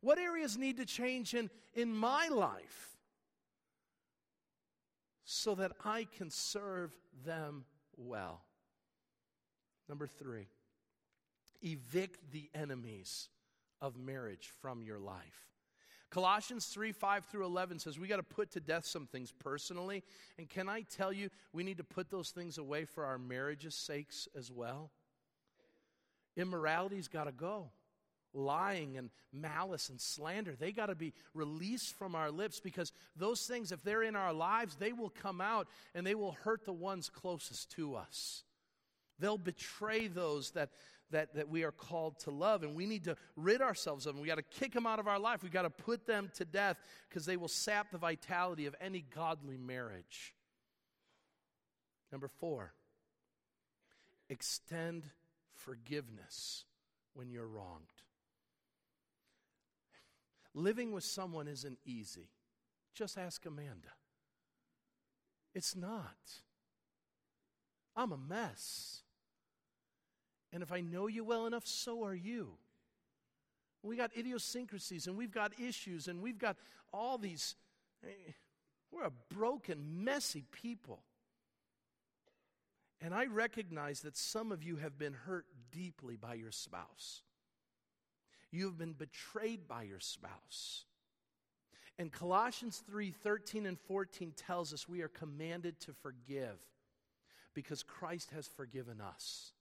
What areas need to change in, in my life? so that I can serve them well. Number three, evict the enemies of marriage from your life. Colossians 3 5 through 11 says we got to put to death some things personally. And can I tell you, we need to put those things away for our marriage's sakes as well? Immorality's got to go lying and malice and slander. They got to be released from our lips because those things, if they're in our lives, they will come out and they will hurt the ones closest to us. They'll betray those that, that, that we are called to love, and we need to rid ourselves of them. We got to kick them out of our life. We got to put them to death because they will sap the vitality of any godly marriage. Number four, extend forgiveness when you're wronged. Living with someone isn't easy. Just ask Amanda. It's not. I'm a mess. And if I know you well enough, so are you. We got idiosyncrasies and we've got issues and we've got all these. Eh, we're a broken, messy people. And I recognize that some of you have been hurt deeply by your spouse. You have been betrayed by your spouse. And Colossians 3 13 and 14 tells us we are commanded to forgive because Christ has forgiven us.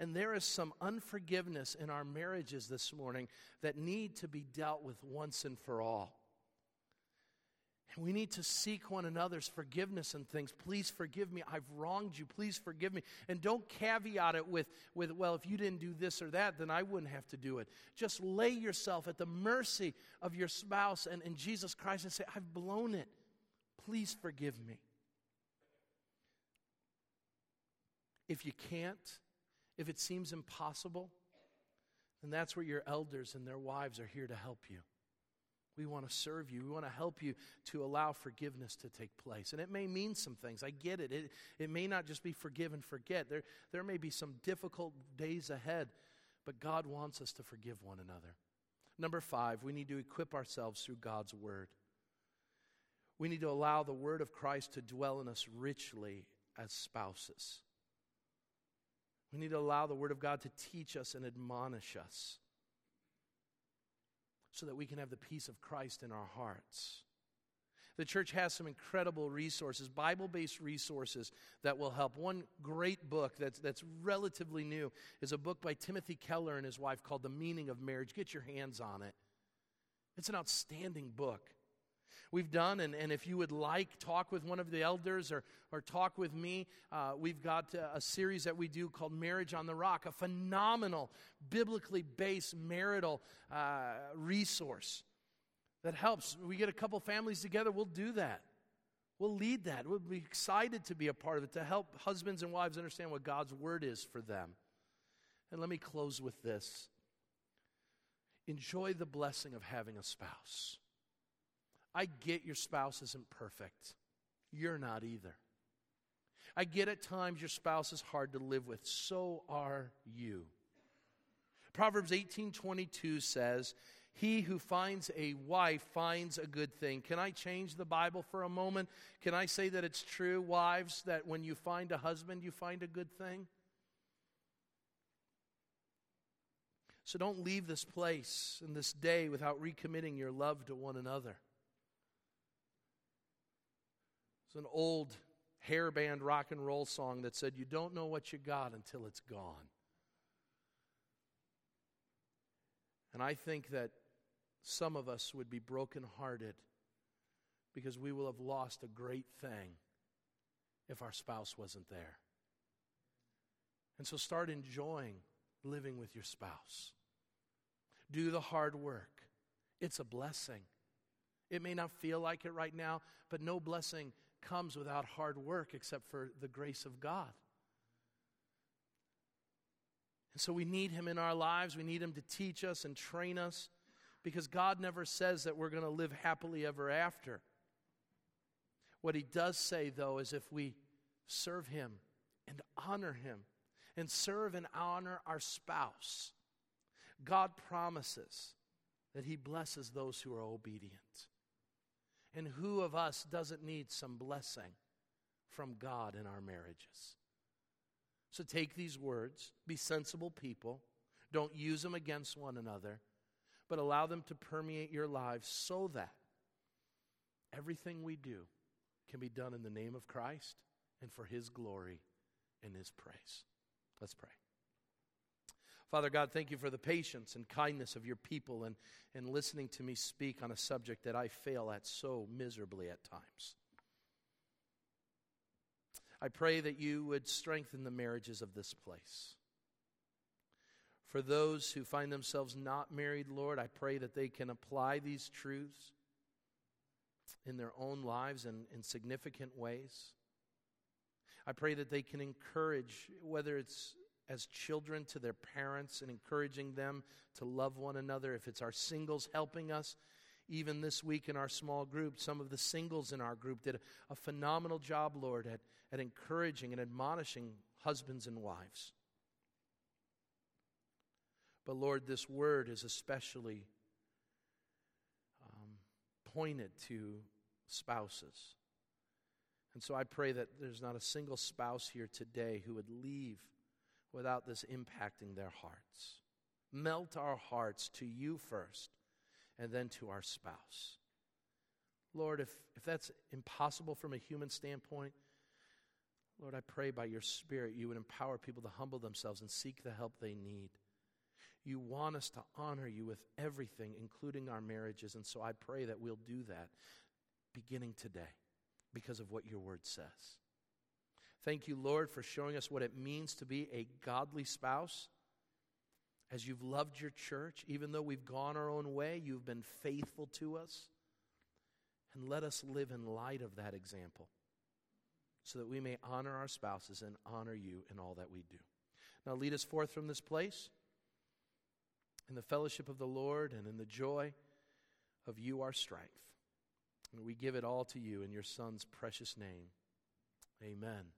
And there is some unforgiveness in our marriages this morning that need to be dealt with once and for all. And we need to seek one another's forgiveness and things. Please forgive me. I've wronged you. Please forgive me. And don't caveat it with, with, well, if you didn't do this or that, then I wouldn't have to do it. Just lay yourself at the mercy of your spouse and, and Jesus Christ and say, I've blown it. Please forgive me. If you can't, if it seems impossible, then that's where your elders and their wives are here to help you. We want to serve you. We want to help you to allow forgiveness to take place. And it may mean some things. I get it. It, it may not just be forgive and forget. There, there may be some difficult days ahead, but God wants us to forgive one another. Number five, we need to equip ourselves through God's Word. We need to allow the Word of Christ to dwell in us richly as spouses. We need to allow the Word of God to teach us and admonish us so that we can have the peace of Christ in our hearts. The church has some incredible resources, Bible based resources that will help. One great book that's, that's relatively new is a book by Timothy Keller and his wife called The Meaning of Marriage. Get your hands on it. It's an outstanding book. We've done, and, and if you would like, talk with one of the elders or, or talk with me. Uh, we've got a, a series that we do called Marriage on the Rock, a phenomenal, biblically based marital uh, resource that helps. We get a couple families together, we'll do that. We'll lead that. We'll be excited to be a part of it, to help husbands and wives understand what God's word is for them. And let me close with this enjoy the blessing of having a spouse. I get your spouse isn't perfect. You're not either. I get at times your spouse is hard to live with. So are you. Proverbs 18:22 says, "He who finds a wife finds a good thing." Can I change the Bible for a moment? Can I say that it's true, wives, that when you find a husband, you find a good thing? So don't leave this place and this day without recommitting your love to one another. It's an old hairband rock and roll song that said, You don't know what you got until it's gone. And I think that some of us would be brokenhearted because we will have lost a great thing if our spouse wasn't there. And so start enjoying living with your spouse. Do the hard work, it's a blessing. It may not feel like it right now, but no blessing comes without hard work except for the grace of God. And so we need Him in our lives. We need Him to teach us and train us because God never says that we're going to live happily ever after. What He does say, though, is if we serve Him and honor Him and serve and honor our spouse, God promises that He blesses those who are obedient. And who of us doesn't need some blessing from God in our marriages? So take these words, be sensible people, don't use them against one another, but allow them to permeate your lives so that everything we do can be done in the name of Christ and for His glory and His praise. Let's pray. Father God, thank you for the patience and kindness of your people and, and listening to me speak on a subject that I fail at so miserably at times. I pray that you would strengthen the marriages of this place. For those who find themselves not married, Lord, I pray that they can apply these truths in their own lives and in significant ways. I pray that they can encourage, whether it's as children to their parents and encouraging them to love one another. If it's our singles helping us, even this week in our small group, some of the singles in our group did a, phenomenal job, Lord, at, at encouraging and admonishing husbands and wives. But Lord, this word is especially um, pointed to spouses. And so I pray that there's not a single spouse here today who would leave without this impacting their hearts. Melt our hearts to you first and then to our spouse. Lord, if, if that's impossible from a human standpoint, Lord, I pray by your Spirit you would empower people to humble themselves and seek the help they need. You want us to honor you with everything, including our marriages, and so I pray that we'll do that beginning today because of what your word says. Thank you, Lord, for showing us what it means to be a godly spouse. As you've loved your church, even though we've gone our own way, you've been faithful to us. And let us live in light of that example so that we may honor our spouses and honor you in all that we do. Now, lead us forth from this place in the fellowship of the Lord and in the joy of you, our strength. And we give it all to you in your Son's precious name. Amen.